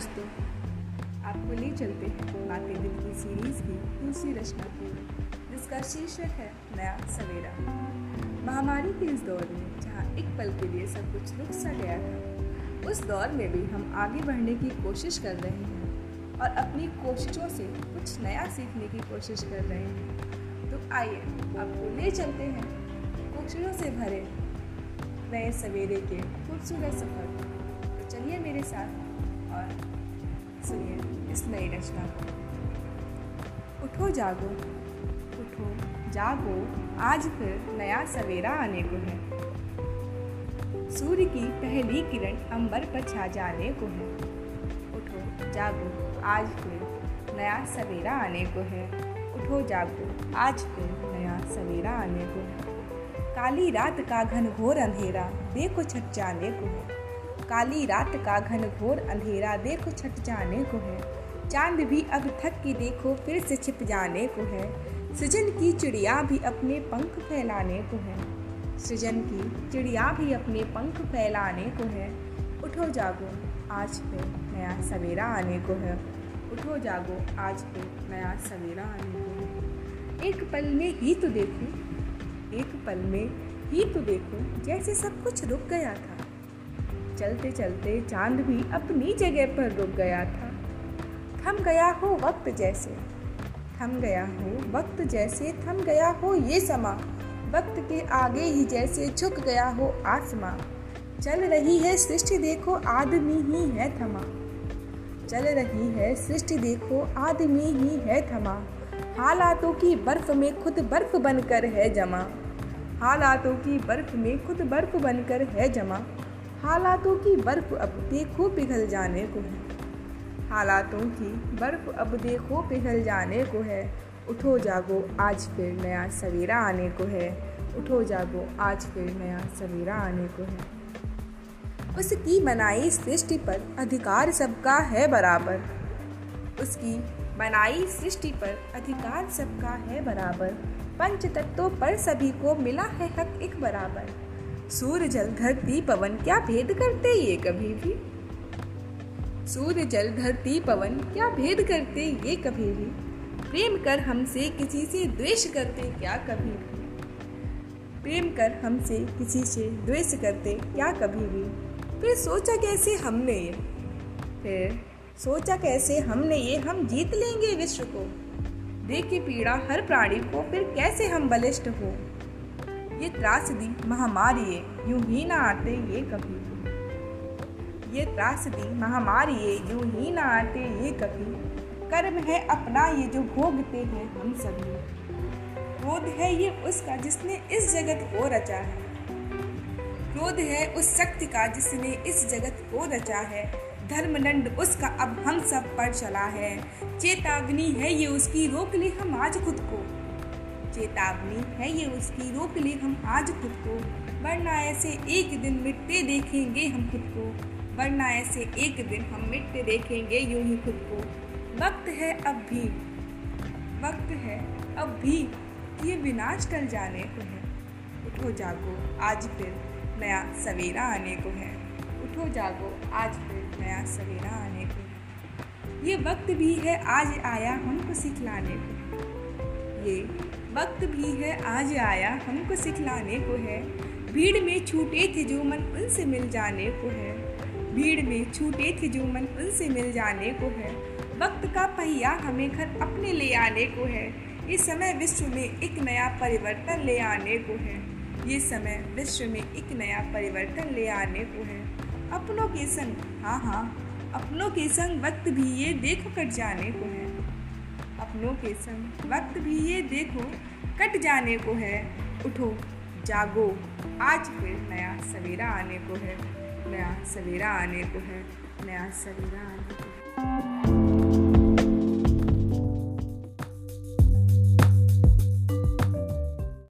दोस्तों, आपको ले चलते हैं बातें दिल की सीरीज़ की दूसरी रचना की जिसका शीर्षक है नया सवेरा। महामारी के इस दौर में, जहाँ एक पल के लिए सब कुछ रुक सा गया था, उस दौर में भी हम आगे बढ़ने की कोशिश कर रहे हैं और अपनी कोशिशों से कुछ नया सीखने की कोशिश कर रहे हैं। तो आइए, आपको ले चलते हैं कोशिशों से भरे नए सवेरे के खूबसूरत सफ़र। तो चलिए मेरे साथ और सुनिए, इस नई रचना को। उठो जागो उठो जागो, आज फिर नया सवेरा आने को है। सूर्य की पहली किरण अंबर पर छा जाने को है। उठो जागो, आज फिर नया सवेरा आने को है। उठो जागो, आज फिर नया सवेरा आने को है। काली रात का घन घोर अंधेरा देखो छट जाने को है। काली रात का घन घोर अंधेरा देखो छट जाने को है। चाँद भी अब थक के देखो, फिर से छिप जाने को है। सृजन की चिड़िया भी अपने पंख फैलाने को है। सृजन की चिड़िया भी अपने पंख फैलाने को है। उठो जागो, आज फिर नया सवेरा आने को है। उठो जागो, आज पे नया सवेरा आने को है। एक पल में ही तो देखो, एक पल में ही तो देखो, जैसे सब कुछ रुक गया था। चलते चलते चाँद भी अपनी जगह पर रुक गया था। थम गया हो वक्त जैसे, थम गया हो वक्त जैसे, थम गया हो ये समा, वक्त के आगे ही जैसे झुक गया हो आसमां। चल रही है सृष्टि देखो आदमी ही है थमा। चल रही है सृष्टि देखो आदमी ही है थमा। हालातों की बर्फ़ में खुद बर्फ़ बनकर है जमा। हालातों की बर्फ़ में खुद बर्फ़ बनकर है जमा। हालातों की बर्फ़ अब देखो पिघल जाने को है। हालातों की बर्फ़ अब देखो पिघल जाने को है। उठो जागो, आज फिर नया सवेरा आने को है। उठो जागो, आज फिर नया सवेरा आने को है। उसकी बनाई सृष्टि पर अधिकार सबका है बराबर। उसकी बनाई सृष्टि पर अधिकार सबका है बराबर। पंच तत्वों पर सभी को मिला है हक एक बराबर। सूर्य जल धरती पवन क्या भेद करते ये कभी भी? सूर्य जल धरती पवन क्या भेद करते ये कभी भी? प्रेम कर हमसे किसी से द्वेष करते क्या कभी भी? प्रेम कर हमसे किसी से द्वेष करते क्या कभी भी? फिर सोचा कैसे हमने ये? फिर सोचा कैसे हमने ये? हम जीत लेंगे विश्व को। देखे पीड़ा हर प्राणी को, फिर कैसे हम बलिष्ठ हो? ये त्रासदी महामारी यूँ ही ना आते ये कभी। ये त्रासदी महामारी ये ही ना आते ये कभी। कर्म है अपना, ये जो भोगते हैं हम सभी। क्रोध है ये उसका, जिसने इस जगत को रचा है। क्रोध है उस शक्ति का, जिसने इस जगत को रचा है। धर्मदंड उसका, अब हम सब पर चला है। चेतावनी है ये उसकी, रोक ले हम आज खुद को। चेतावनी है ये उसकी रोक ले हम आज खुद को। वरना ऐसे एक दिन मिटते देखेंगे हम खुद को। वरना ऐसे एक दिन हम मिटते देखेंगे यूँ ही खुद को। वक्त है अब भी। वक्त है अब भी। ये विनाश टल जाने को है। उठो जागो, आज फिर नया सवेरा आने को है। उठो जागो, आज फिर नया सवेरा आने को है। ये वक्त भी है, आज आया हमको सिखलाने को। ये वक्त भी है, आज आया हमको सिखलाने को है। भीड़ में छूटे थे जो मन उनसे मिल जाने को है। भीड़ में छूटे थे जो मन उनसे मिल जाने को है। वक्त का पहिया हमें घर अपने ले आने को है। ये समय विश्व में एक नया परिवर्तन ले आने को है। ये समय विश्व में एक नया परिवर्तन ले आने को है। अपनों के संग हाँ हाँ अपनों के संग वक्त भी ये देखो कट जाने को है। अपनों के संग वक्त भी ये देखो, कट जाने को है। उठो, जागो, आज फिर नया सवेरा आने को है। नया सवेरा आने को है, नया सवेरा आने को है।